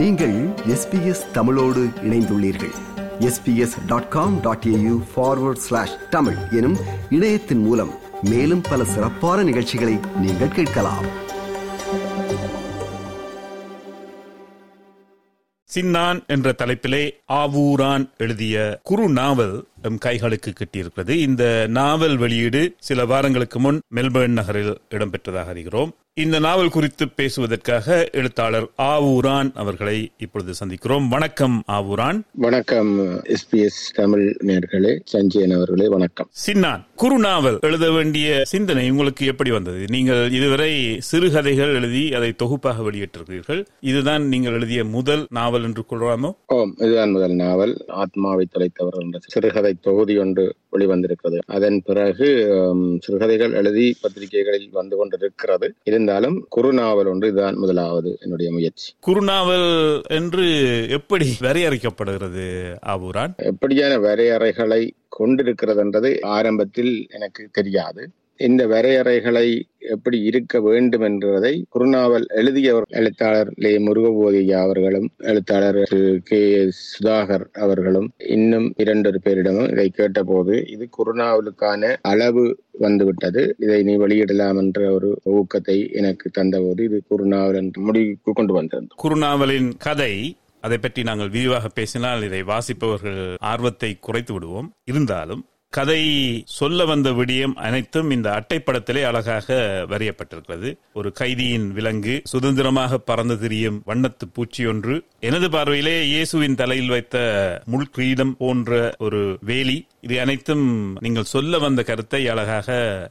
நீங்கள் எஸ்பிஎஸ் தமிழோடு இணைந்துள்ளீர்கள். SBS dot com dot AU forward slash Tamil எனும் இணையத்தின் மூலம் மேலும் பல சிறப்பான நிகழ்ச்சிகளை நீங்கள் கேட்கலாம். சின்னான் என்ற தலைப்பிலே ஆவூரான் எழுதிய குறு நாவல் எம் கைகளுக்கு கிட்டியிருக்கிறது. இந்த நாவல் வெளியீடு சில வாரங்களுக்கு முன் மெல்பர்ன் நகரில் இடம்பெற்றதாக அறிகிறோம். இந்த நாவல் குறித்து பேசுவதற்காக எழுத்தாளர் ஆவூரான் அவர்களை இப்பொழுது சந்திக்கிறோம். வணக்கம் ஆவூரான் வணக்கம் எஸ்பிஎஸ் தமிழ் நேர்களே சஞ்சயன் அவர்களே வணக்கம். சின்னான் குறு நாவல் எழுத வேண்டிய சிந்தனை உங்களுக்கு எப்படி வந்தது? நீங்கள் இதுவரை சிறுகதைகள் எழுதி அதை தொகுப்பாக வெளியிட்டிருக்கிறீர்கள். இதுதான் நீங்கள் எழுதிய முதல் நாவல் என்று கொள்ளாமோ? ஓம் இதுதான் முதல் நாவல். ஆத்மாவை தொலைத்தவர்கள் என்ற சிறுகதை தொகுதி ஒன்று வெளிவந்திருக்கிறது. அதன் பிறகு சிறுகதைகள் எழுதி பத்திரிகைகளில் வந்து கொண்டிருக்கிறது. இருந்தாலும் குறுநாவல் ஒன்று இதுதான் முதலாவது என்னுடைய முயற்சி. குறுநாவல் என்று எப்படி வரையறுக்கப்படுகிறது ஆவூரான் எப்படியான வரையறைகளை கொண்டிருக்கிறதுன்றது ஆரம்பத்தில் எனக்கு தெரியாது. இந்த வரையறைகளை எப்படி இருக்க வேண்டும் என்றதை குருநாவல் எழுதியவர் எழுத்தாளர் லே முருகபோதியா அவர்களும் எழுத்தாளர் கே எஸ். சுதாகர் அவர்களும் இன்னும் இரண்டொரு பேரிடமும் இதை கேட்டபோது இது குருநாவலுக்கான அளவு வந்துவிட்டது இதை நீ வெளியிடலாம் என்ற ஒரு ஊக்கத்தை எனக்கு தந்தபோது இது குருநாவல் என்று முடிவுக்கு கொண்டு வந்திருந்தோம் குறுநாவலின் கதை அதை பற்றி நாங்கள் விரிவாக பேசினால் இதை வாசிப்பவர்கள் ஆர்வத்தை குறைத்து விடுவோம் இருந்தாலும் கதை சொல்ல வந்த விடியம் அனைத்தும் இந்த அட்டைப்படத்திலே அழகாக வரையப்பட்டிருக்கிறது. ஒரு கைதியின் விலங்கு சுதந்திரமாக பறந்து திரியும் வண்ணத்து பூச்சி ஒன்று எனது பார்வையிலே இயேசுவின் தலையில் வைத்த முள் கிரீடம் போன்ற ஒரு வேலி இது அனைத்தும் நீங்கள் சொல்ல வந்த கருத்தை அழகாக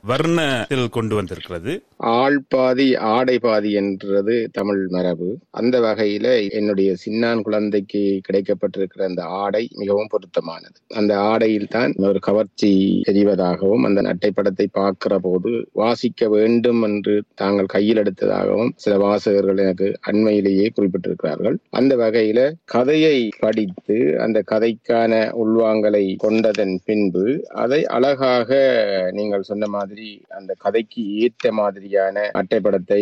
வர்ணத்தில் கொண்டு வந்திருக்கிறது. ஆள் பாதி ஆடை பாதி என்றது தமிழ் மரபு. அந்த வகையில என்னுடைய சின்னான் குழந்தைக்கு கிடைக்கப்பட்டிருக்கிற அந்த ஆடை மிகவும் பொருத்தமானது. அந்த ஆடையில் தான் ஒரு கவர்ச்சி தெரிவதாகவும் அந்த அட்டைப்படத்தை பார்க்கிற போது வாசிக்க வேண்டும் என்று தாங்கள் கையில் எடுத்ததாகவும் சில வாசகர்கள் எனக்கு அண்மையிலேயே குறிப்பிட்டிருக்கிறார்கள். அந்த வகையில கதையை படித்து அந்த கதைக்கான உள்வாங்கலை கொண்டதன் பின்பு அதை அழகாக நீங்கள் சொன்ன மாதிரி அந்த கதைக்கு ஏற்ற மாதிரியான அட்டைப்படத்தை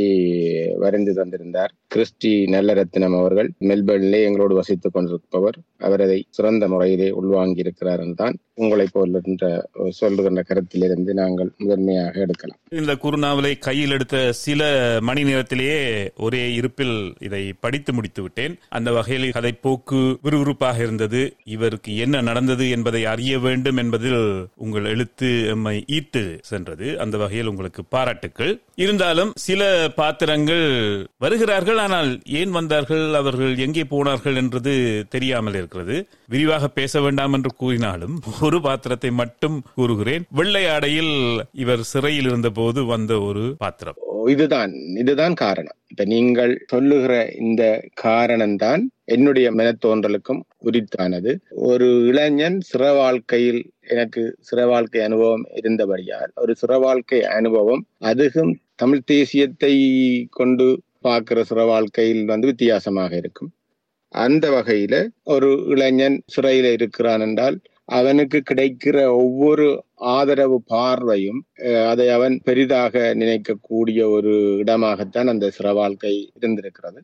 வரைந்து தந்திருந்தார். கிறிஸ்டி நல்லரத்தினம் அவர்கள் மெல்பர்னிலே எங்களோடு வசித்துக் கொண்டிருப்பவர். அவர் அதை சிறந்த முறையிலே உள்வாங்கி இருக்கிறார் என்றுதான் உங்களை போன்ற சொல்லுகின்ற கருத்திலிருந்து நாங்கள் முதன்மையாக எடுக்கலாம். இந்த குறுநாவலை கையில் எடுத்த சில மணி நேரத்திலேயே ஒரே இருப்பில் இதை படித்து முடித்து விட்டேன். அந்த வகையில் கதை போக்கு விறுவிறுப்பாக இருந்தது. இவருக்கு என்ன நடந்தது என்பதை அறிய வேண்டும் என்பதில் உங்கள் எழுத்து எம்மை ஈர்த்து சென்றது. அந்த வகையில் உங்களுக்கு பாராட்டுக்கள். இருந்தாலும் சில பாத்திரங்கள் வருகிறார்கள். ஆனால் ஏன் வந்தார்கள்? அவர்கள் எங்கே போனார்கள்? என்றது தெரியாமல் இருக்கிறது. விரிவாக பேச வேண்டாம் என்று கூறினாலும் ஒரு பாத்திரத்தை மட்டும் கூறுகிறேன். வெள்ளை ஆடையில் இவர் சிறையில் இருந்தபோது வந்த ஒரு பாத்திரம். இதுதான் இதுதான் காரணம். இப்ப நீங்கள் சொல்லுகிற இந்த காரணம் தான் என்னுடைய மனத்தோன்றலுக்கும் உரித்தானது. ஒரு இளைஞன் சிற வாழ்க்கையில் எனக்கு சிற வாழ்க்கை அனுபவம் இருந்தபடியால் ஒரு சிற வாழ்க்கை அனுபவம் அதுவும் தமிழ் தேசியத்தை கொண்டு பார்க்கிற சிற வாழ்க்கையில் வந்து வித்தியாசமாக இருக்கும். அந்த வகையில ஒரு இளைஞன் சிறையில இருக்கிறான் என்றால் அவனுக்கு கிடைக்கிற ஒவ்வொரு ஆதரவு பார்வையும் அதை அவன் பெரிதாக நினைக்கக்கூடிய ஒரு இடமாகத்தான் அந்த சிற வாழ்க்கை இருந்திருக்கிறது.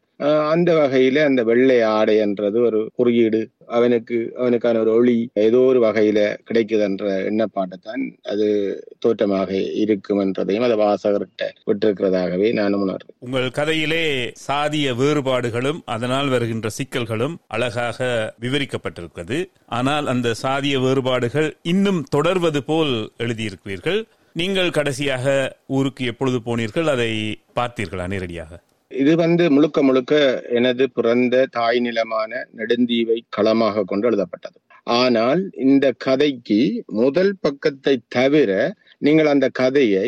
அந்த வகையில அந்த வெள்ளை ஆடை என்றது ஒரு குறியீடு. அவனுக்கு அவனுக்கான ஒரு ஒளி ஏதோ ஒரு வகையில கிடைக்குது என்ற எண்ணப்பாட்டைத்தான் அது தோற்றமாக இருக்கும் என்றதையும் அதை வாசகர்கிட்ட விட்டிருக்கிறதாகவே நான் உணர்றேன் உங்கள் கதையிலே சாதிய வேறுபாடுகளும் அதனால் வருகின்ற சிக்கல்களும் அழகாக விவரிக்கப்பட்டிருக்கிறது. ஆனால் அந்த சாதிய வேறுபாடுகள் இன்னும் தொடர்வது போல் எழுதியிருக்கிறீர்கள். நீங்கள் கடைசியாக ஊருக்கு எப்பொழுது போனீர்கள்? அதை பார்த்தீர்களா நேரடியாக? இது வந்து முழுக்க முழுக்க எனது பிறந்த தாய் நிலமான நெடுந்தீவை களமாக கொண்டு எழுதப்பட்டது. ஆனால் இந்த கதைக்கு முதல் பக்கத்தை தவிர நீங்கள் அந்த கதையை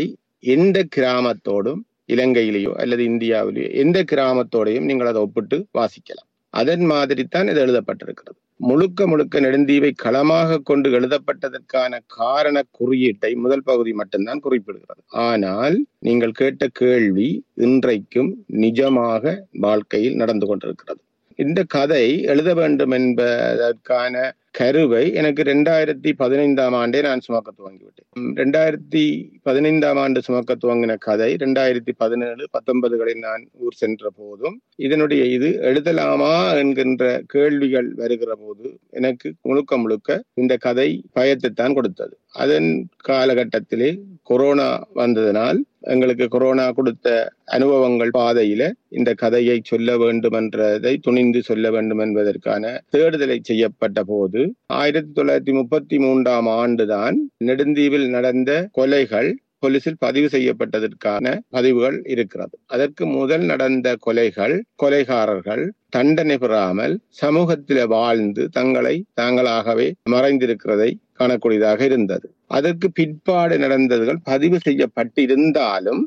எந்த கிராமத்தோடும் இலங்கையிலேயோ அல்லது இந்தியாவிலேயோ எந்த கிராமத்தோடையும் நீங்கள் அதை ஒப்பிட்டு வாசிக்கலாம். அதன் மாதிரி தான் இது எழுதப்பட்டிருக்கிறது. முழுக்க முழுக்க நெடுந்தீவை களமாக கொண்டு எழுதப்பட்டதற்கான காரண குறியீட்டை முதல் பகுதி மட்டும்தான் குறிப்பிடுகிறது. ஆனால் நீங்கள் கேட்ட கேள்வி இன்றைக்கும் நிஜமாக வாழ்க்கையில் நடந்து கொண்டிருக்கிறது. இந்த கதை எழுத வேண்டும் என்பதற்கான கருவை எனக்கு ரெண்டாயிரத்தி பதினைந்தாம் ஆண்டே நான் சுமக்க துவங்கிவிட்டேன். ரெண்டாயிரத்தி பதினைந்தாம் ஆண்டு சுமக்க துவங்கின கதை ரெண்டாயிரத்தி பதினேழு பத்தொன்பதுகளில் நான் ஊர் சென்ற போதும் இதனுடைய இது எழுதலாமா என்கின்ற கேள்விகள் வருகிற போது எனக்கு முழுக்க முழுக்க இந்த கதை பயத்தைத்தான் கொடுத்தது. அதன் காலகட்டத்திலே கொரோனா வந்ததனால் எங்களுக்கு கொரோனா கொடுத்த அனுபவங்கள் பாதையில இந்த கதையை சொல்ல வேண்டும் என்றதை துணிந்து சொல்ல வேண்டும் என்பதற்கான தேடுதலை செய்யப்பட்ட போது ஆயிரத்தி தொள்ளாயிரத்தி முப்பத்தி மூன்றாம் ஆண்டுதான் நெடுந்தீவில் நடந்த கொலைகள் போலீசில் பதிவு செய்யப்பட்டதற்கான பதிவுகள் இருக்கிறது. அதற்கு முதல் நடந்த கொலைகள் கொலைகாரர்கள் தண்டனை பெறாமல் சமூகத்தில வாழ்ந்து தங்களை தாங்களாகவே மறைந்திருக்கிறதை காணக்கூடியதாக இருந்தது. அதற்கு பிற்பாடு நடந்ததுகள் பதிவு செய்யப்பட்டிருந்தாலும்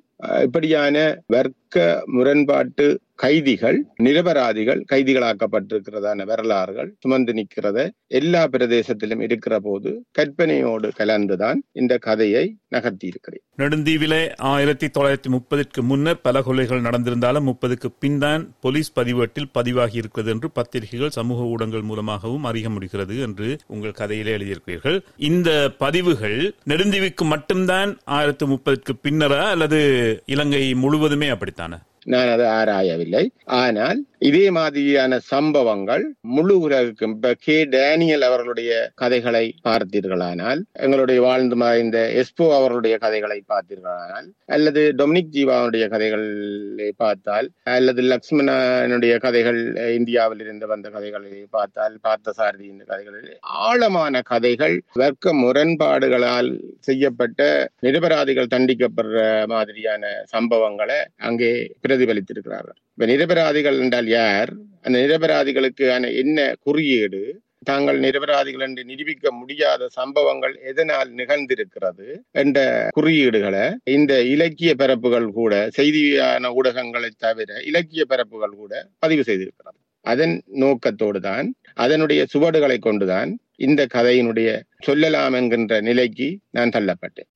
இப்படியான வர்க்க முரண்பாட்டு கைதிகள் நிரபராதிகள் கைதிகளாக்கப்பட்டிருக்கிறதான வரலாறுகள் சுமந்து நிற்கிறத எல்லா பிரதேசத்திலும் இருக்கிற போது கற்பனையோடு கலந்துதான் இந்த கதையை நகர்த்தி இருக்கிறேன் நெடுந்தீவிலே ஆயிரத்தி தொள்ளாயிரத்தி முப்பதுக்கு முன்னர் பல கொலைகள் நடந்திருந்தாலும் முப்பதுக்கு பின் தான் போலீஸ் பதிவேட்டில் பதிவாகி இருக்கிறது என்று பத்திரிகைகள் சமூக ஊடகங்கள் மூலமாகவும் அறிய முடிகிறது என்று உங்கள் கதையிலே எழுதியிருக்கிறீர்கள். இந்த பதிவுகள் நெடுந்தீவிக்கு மட்டும்தான் ஆயிரத்தி முப்பதுக்கு பின்னரா அல்லது இலங்கை முழுவதுமே அப்படி அப்படித்தானே நான் அதை ஆராயவில்லை. ஆனால் இதே மாதிரியான சம்பவங்கள் முழு உலகுக்கும் இப்ப கே. டேனியல் அவர்களுடைய கதைகளை பார்த்தீர்களானால் எங்களுடைய வாழ்ந்து மறைந்த எஸ்போ அவர்களுடைய கதைகளை பார்த்தீர்களானால் அல்லது டொமினிக் ஜீவாவுடைய கதைகளை பார்த்தால் அல்லது லக்ஷ்மணனுடைய கதைகள் இந்தியாவில் இருந்து வந்த கதைகளை பார்த்தால் பார்த்த சாரதியின் கதைகளில் ஆழமான கதைகள் வர்க்க முரண்பாடுகளால் செய்யப்பட்ட நிரபராதிகள் தண்டிக்கப்படுற மாதிரியான சம்பவங்களை அங்கே பிரதிபலித்திருக்கிறார்கள். இப்ப நிரபராதிகள் என்றால் யார்? அந்த நிரபராதிகளுக்கான என்ன குறியீடு? தாங்கள் நிரபராதிகள் என்று நிரூபிக்க முடியாத சம்பவங்கள் எதனால் நிகழ்ந்திருக்கிறது என்ற குறியீடுகளை இந்த இலக்கிய பரப்புகள் கூட செய்தியான ஊடகங்களை தவிர இலக்கிய பரப்புகள் கூட பதிவு செய்திருக்கிறது. அதன் நோக்கத்தோடு தான் அதனுடைய சுவடுகளை கொண்டுதான் இந்த கதையினுடைய சொல்லலாம் என்கின்ற நிலைக்கு நான் தள்ளப்பட்டேன்.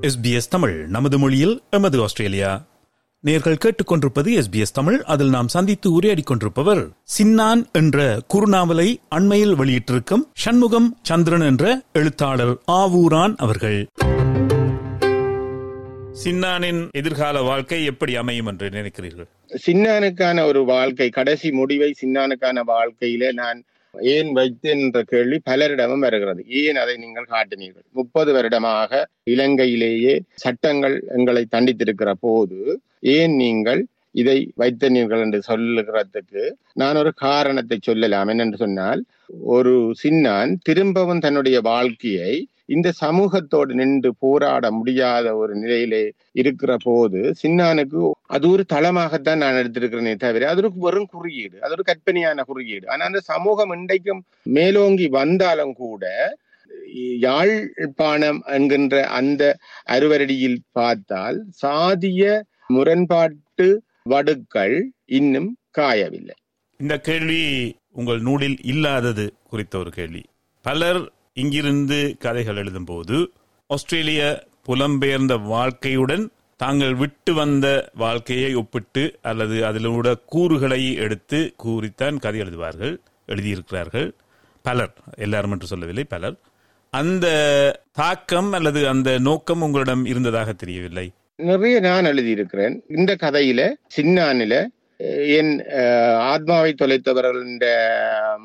எஸ்பிஎஸ் தமிழ் நமது மொழியில் எமது ஆஸ்திரேலியா. நேர்கள் கேட்டுக்கொண்டிருப்பது எஸ் பி எஸ் தமிழ். அதில் நாம் சந்தித்து உரையாடி கொண்டிருப்பவர் சின்னான் என்ற குறுநாவலை அண்மையில் வெளியிட்டிருக்கும் சண்முகம் சந்திரன் என்ற எழுத்தாளர் ஆவூரான் அவர்கள். சின்னானின் எதிர்கால வாழ்க்கை எப்படி அமையும் என்று நினைக்கிறீர்கள்? சின்னானுக்கான ஒரு வாழ்க்கை கடைசி முடிவை சின்னானுக்கான வாழ்க்கையில நான் ஏன் வைத்தேன் என்ற கேள்வி பலரிடமும் வருகிறது. ஏன் அதை நீங்கள் காட்டினீர்கள்? முப்பது வருடமாக இலங்கையிலேயே சட்டங்கள் எங்களை தண்டித்திருக்கிற போது ஏன் நீங்கள் இதை வைத்தனீர்கள் என்று சொல்லுகிறதுக்கு நான் ஒரு காரணத்தை சொல்லலாம். என்னென்று சொன்னால் ஒரு சின்னான் திரும்பவும் தன்னுடைய வாழ்க்கையை இந்த சமூகத்தோடு நின்று போராட முடியாத ஒரு நிலையிலே இருக்கிற போது சின்னானுக்கு அது ஒரு தளமாகத்தான் நான் எடுத்திருக்கிறேனே தவிர அது ஒரு வெறும் குறியீடு அது ஒரு கற்பனையான குறியீடு. ஆனா அந்த சமூகம் இன்றைக்கும் மேலோங்கி வந்தாலும் கூட யாழ்ப்பாணம் என்கின்ற அந்த அறுவரடியில் பார்த்தால் சாதிய முரண்பாட்டு வடுக்கள் இன்னும் காயவில்லை. இந்த கேள்வி உங்கள் நூலில் இல்லாதது குறித்த ஒரு கேள்வி. பலர் இங்கிருந்து கதைகள் எழுதும்போது ஆஸ்திரேலிய புலம்பெயர்ந்த வாழ்க்கையுடன் தாங்கள் விட்டு வந்த வாழ்க்கையை ஒப்பிட்டு அல்லது அதிலூட கூறுகளை எடுத்து கூறித்தான் கதை எழுதுவார்கள் எழுதியிருக்கிறார்கள். பலர் எல்லாரும் என்று சொல்லவில்லை பலர். அந்த தாக்கம் அல்லது அந்த நோக்கம் உங்களிடம் இருந்ததாக தெரியவில்லை? நிறைய நான் எழுதியிருக்கிறேன். இந்த கதையில சின்னானில என் ஆத்மாவை தொலைத்தவர்கள்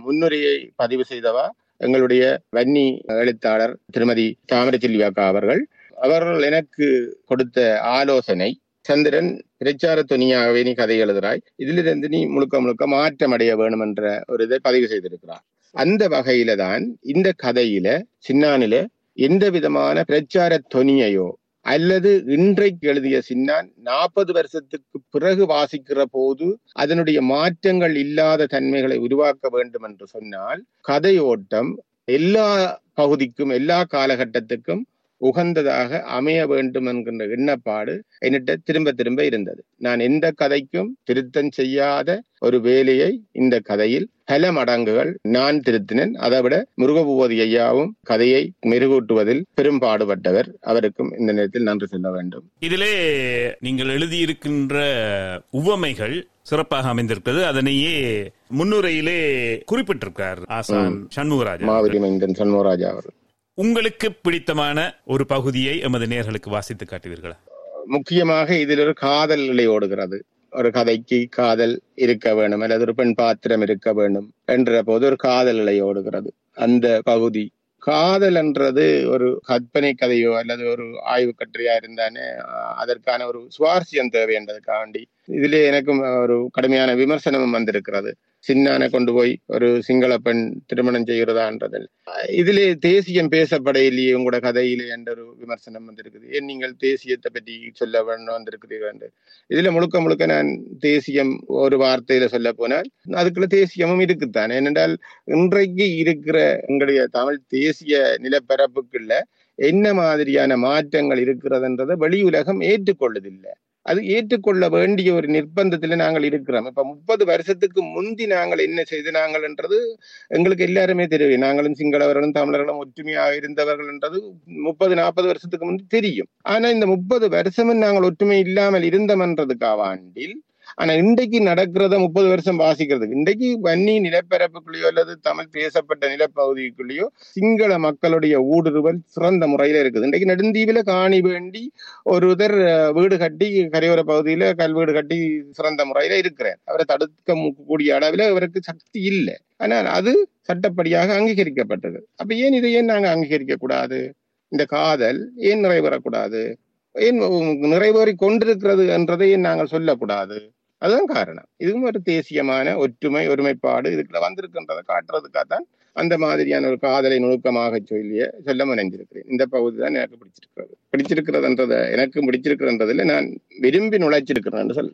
முன்னுரையை பதிவு செய்தவா எங்களுடைய வன்னி எழுத்தாளர் திருமதி தாமரை செல்வியாக்கா அவர்கள் அவர்கள் எனக்கு கொடுத்த ஆலோசனை சந்திரன் பிரச்சார துணியாகவே நீ கதை எழுதுறாய் இதிலிருந்து நீ முழுக்க முழுக்க மாற்றம் அடைய வேணும் என்ற ஒரு இதை பதிவு செய்திருக்கிறார். அந்த வகையில தான் இந்த கதையில சின்னானில எந்த விதமான பிரச்சார துணியையோ அல்லது இன்றைக்கு எழுதிய சின்னான் நாற்பது வருஷத்துக்கு பிறகு வாசிக்கிற போது அதனுடைய மாற்றங்கள் இல்லாத தன்மைகளை உருவாக்க வேண்டும் என்று சொன்னால் கதையோட்டம் எல்லா பகுதிக்கும் எல்லா காலகட்டத்துக்கும் உகந்ததாக அமைய வேண்டும் என்கின்ற எண்ணப்பாடு என்னிட்ட திரும்ப திரும்ப இருந்தது. நான் எந்த கதைக்கும் திருத்தம் செய்யாத ஒரு வேலையை இந்த கதையில் பல மடங்குகள் நான் திருத்தினேன். அதை விட முருகபூபதி ஐயாவும் கதையை மெருகூட்டுவதில் பெரும் பாடுபட்டவர். அவருக்கும் இந்த நேரத்தில் நன்றி சொல்ல வேண்டும். இதிலே நீங்கள் எழுதியிருக்கின்ற உவமைகள் சிறப்பாக அமைந்திருக்கிறது. அதனையே முன்னுரையிலே குறிப்பிட்டிருக்கார் ஆசான் சண்முகராஜா மாவரி மைந்தன் சண்முகராஜா அவர்கள். உங்களுக்கு பிடித்தமான ஒரு பகுதியை எமது நேர்களுக்கு வாசித்து காட்டுவீர்களா? முக்கியமாக இதில் ஒரு காதல் நிலை ஓடுகிறது. ஒரு கதைக்கு காதல் இருக்க வேணும் அல்லது ஒரு பெண் பாத்திரம் இருக்க வேண்டும் என்ற போது ஒரு காதல் நிலை ஓடுகிறது. அந்த பகுதி. காதல் என்றது ஒரு கற்பனை கதையோ அல்லது ஒரு ஆய்வு கட்டுரையா இருந்தானே அதற்கான ஒரு சுவாரஸ்யம் தேவை என்றதுக்காண்டி இதிலே எனக்கும் ஒரு கடுமையான விமர்சனமும் வந்திருக்கிறது. சின்னான கொண்டு போய் ஒரு சிங்கள பெண் திருமணம் செய்கிறதான்றதில் இதிலே தேசியம் பேசப்பட இல்லையே உங்களோட கதையிலே என்ற ஒரு விமர்சனம் வந்திருக்குது. ஏன் நீங்கள் தேசியத்தை பற்றி சொல்ல வேண்டும் வந்திருக்கிறீர்கள் என்று? இதுல முழுக்க முழுக்க நான் தேசியம் ஒரு வார்த்தையில சொல்ல போனால் அதுக்குள்ள தேசியமும் இருக்குத்தான். ஏனென்றால் இன்றைக்கு இருக்கிற எங்களுடைய தமிழ் தேசிய நிலப்பரப்புக்குள்ள என்ன மாதிரியான மாற்றங்கள் இருக்கிறதுன்றதை வெளி உலகம் ஏற்றுக்கொள்ளுதில்லை அது ஏற்றுக்கொள்ள வேண்டிய ஒரு நிர்பந்தத்தில் நாங்கள் இருக்கிறோம். இப்போ முப்பது வருஷத்துக்கு முந்தி நாங்கள் என்ன செய்து நாங்கள்ன்றது எங்களுக்கு எல்லாருமே தெரியும். நாங்களும் சிங்களவர்களும் தமிழர்களும் ஒற்றுமையாக இருந்தவர்கள் என்றது முப்பது நாற்பது வருஷத்துக்கு முந்தி தெரியும். ஆனால் இந்த முப்பது வருஷமும் நாங்கள் ஒற்றுமை இல்லாமல் இருந்தோம்ன்றதுக்காவாண்டில் ஆனா இன்றைக்கு நடக்கிறத முப்பது வருஷம் வாசிக்கிறதுக்கு இன்றைக்கு வன்னி நிலப்பரப்புக்குள்ளேயோ அல்லது தமிழ் பேசப்பட்ட நிலப்பகுதிக்குள்ளேயோ சிங்கள மக்களுடைய ஊடுருவல் சிறந்த முறையில இருக்குது. இன்றைக்கு நெடுந்தீவில காணி வேண்டி ஒருத்தர் வீடு கட்டி கரையோர பகுதியில கல் வீடு கட்டி சிறந்த முறையில இருக்கிறார். அவரை தடுக்க கூடிய அளவில் அவருக்கு சக்தி இல்லை. ஆனால் அது சட்டப்படியாக அங்கீகரிக்கப்பட்டது. அப்ப ஏன் இதை ஏன் நாங்க அங்கீகரிக்க கூடாது? இந்த காதல் ஏன் நிறைவேறக்கூடாது ஏன் நிறைவேறி கொண்டிருக்கிறது என்றதை நாங்கள் சொல்லக்கூடாது அதுதான் காரணம். இதுவும் ஒரு தேசியமான ஒற்றுமை ஒருமைப்பாடு இதுக்குள்ள வந்திருக்கின்றதை காட்டுறதுக்காகத்தான் அந்த மாதிரியான ஒரு காதலை நுணுக்கமாக சொல்லிய சொல்ல முனைஞ்சிருக்கிறேன் இந்த பகுதி தான் எனக்கு பிடிச்சிருக்கிறது. பிடிச்சிருக்கிறதுன்றது எனக்கு பிடிச்சிருக்கிறதுல நான் விரும்பி நுழைச்சிருக்கிறேன் சொல்ல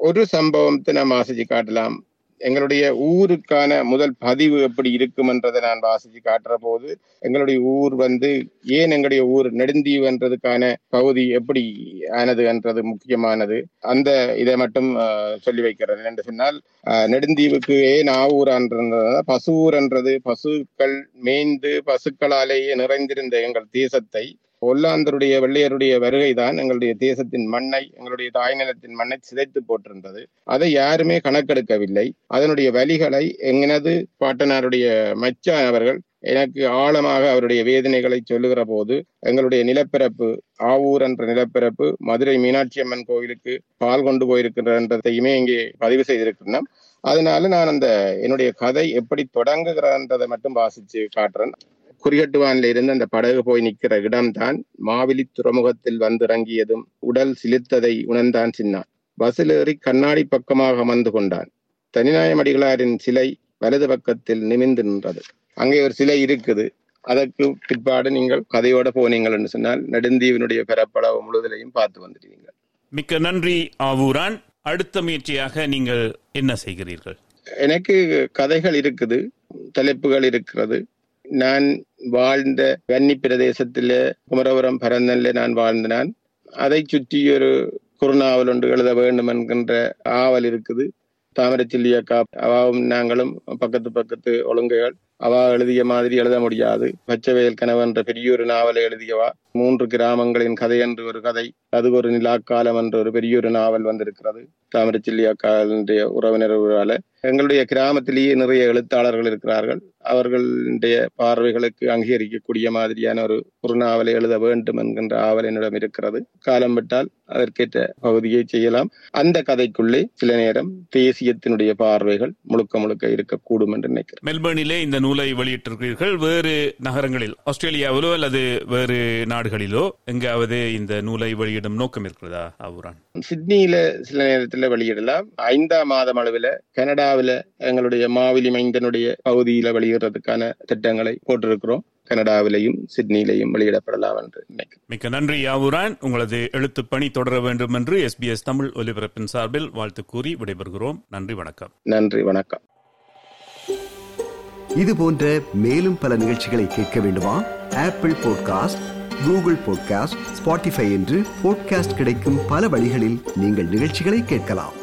ஒரு சம்பவத்தை நான் வாசிச்சு காட்டலாம். எங்களுடைய ஊருக்கான முதல் பதிவு எப்படி இருக்கும் என்றதை நான் வாசிச்சு காட்டுற போது எங்களுடைய ஊர் வந்து ஏன் எங்களுடைய ஊர் நெடுந்தீவுன்றதுக்கான பகுதி எப்படி ஆனது என்றது முக்கியமானது அந்த இதை மட்டும் ஆஹ், சொல்லி வைக்கிறது. என்று சொன்னால் ஆஹ், நெடுந்தீவுக்கு ஏன் ஆவூரான்றது பசுவூர் என்றது பசுக்கள் மேய்ந்து பசுக்களாலேயே நிறைந்திருந்த எங்கள் தேசத்தை ஒல்லாந்தருடைய வெள்ளையருடைய வருகைதான் எங்களுடைய தேசத்தின் மண்ணை எங்களுடைய தாய்நிலத்தின் மண்ணை சிதைத்து போட்டிருந்தது அதை யாருமே கணக்கெடுக்கவில்லை. அதனுடைய வழிகளை எங்கனது பாட்டனாருடைய மச்சான் அவர்கள் எனக்கு ஆழமாக அவருடைய வேதனைகளை சொல்லுகிற போது எங்களுடைய நிலப்பரப்பு ஆவூர் என்ற நிலப்பரப்பு மதுரை மீனாட்சி அம்மன் கோயிலுக்கு பால் கொண்டு போயிருக்கின்றதையுமே இங்கே பதிவு செய்திருக்கிறோம் அதனால நான் அந்த என்னுடைய கதை எப்படி தொடங்குகிறன்றதை மட்டும் வாசிச்சு காட்டுறேன். குறிகட்டுவான்ல இருந்து அந்த படகு போய் நிற்கிற இடம்தான் மாவிலி துறைமுகத்தில் வந்திறங்கியதும் உடல் சிலிர்த்ததை உணர்ந்தான் சின்னான் பஸ்ஸில் ஏறி கண்ணாடி பக்கமாக அமர்ந்து கொண்டான். தனிநாயமடிகளாரின் சிலை வலது பக்கத்தில் நிமிர்ந்து நின்றது. அங்கே ஒரு சிலை இருக்குது. அதற்கு பிற்பாடு நீங்கள் கதையோட போனீங்கள் என்று சொன்னால் நெடுந்தீவினுடைய பரப்பளவு முழுதலையும் பார்த்து வந்துடுவீங்க மிக்க நன்றி ஆவூரான். அடுத்த முயற்சியாக நீங்கள் என்ன செய்கிறீர்கள்? எனக்கு கதைகள் இருக்குது தலைப்புகள் இருக்கிறது. நான் வாழ்ந்த வன்னி பிரதேசத்தில குமரபுரம் பரந்தன்ல நான் வாழ்ந்தனான் அதை சுற்றி ஒரு குறுநாவல் ஒன்று எழுத வேண்டும் என்கின்ற ஆவல் இருக்குது. தாமரச்சில்லி அக்கா அவாவும் நாங்களும் பக்கத்து பக்கத்து ஒழுங்குகள் அவா எழுதிய மாதிரி எழுத முடியாது. பச்சைவயல் கனவு என்ற பெரிய ஒரு நாவலை எழுதியவா? மூன்று கிராமங்களின் கதை என்று ஒரு கதை. அது ஒரு நிலாக்காலம் என்ற ஒரு பெரிய ஒரு நாவல் வந்திருக்கிறது. தாமரச்சில்லி அக்காளுடைய உறவினர்களால எங்களுடைய கிராமத்திலேயே நிறைய எழுத்தாளர்கள் இருக்கிறார்கள். அவர்களுடைய பார்வைகளுக்கு அங்கீகரிக்கக்கூடிய மாதிரியான ஒரு குறுநாவலை எழுத வேண்டும் என்கின்ற ஆவல் என்னிடம் இருக்கிறது. காலம் விட்டால் அதற்கேற்ற பகுதியை செய்யலாம். அந்த கதைக்குள்ளே சில நேரம் தேசியத்தினுடைய பார்வைகள் முழுக்க முழுக்க இருக்கக்கூடும் என்று நினைக்கிறேன். மெல்பர்னிலே இந்த நூலை வெளியிட்டிருக்கிறீர்கள். வேறு நகரங்களில் ஆஸ்திரேலியாவிலோ அல்லது வேறு நாடுகளிலோ எங்காவது இந்த நூலை வெளியிடும் நோக்கம் இருக்கிறதா ஆவூரான்? சிட்னியில சில நேரத்துல வெளியிடலாம். ஐந்தாம் மாதம் அளவுல கனடாவில எங்களுடைய மாவிலி மைந்தனுடைய பகுதியில வெளியிடுறதுக்கான திட்டங்களை போட்டிருக்கிறோம். கனடாவிலையும் சிட்னியிலையும் வெளியிடப்படலாம் என்று நினைக்கிறேன். மிக்க நன்றி யாவூரான். உங்களது எழுத்துப் பணி தொடர வேண்டும் என்று எஸ்பிஎஸ் தமிழ் ஒலிபரப்பின் சார்பில் வாழ்த்து கூறி விடைபெறுகிறோம். நன்றி வணக்கம். நன்றி வணக்கம். இது போன்ற மேலும் பல நிகழ்ச்சிகளை கேட்க வேண்டுமா? Apple podcast Google podcast Spotify என்று பாட்காஸ்ட் கிடைக்கும் பல வழிகளில் நீங்கள் நிகழ்ச்சிகளை கேட்கலாம்.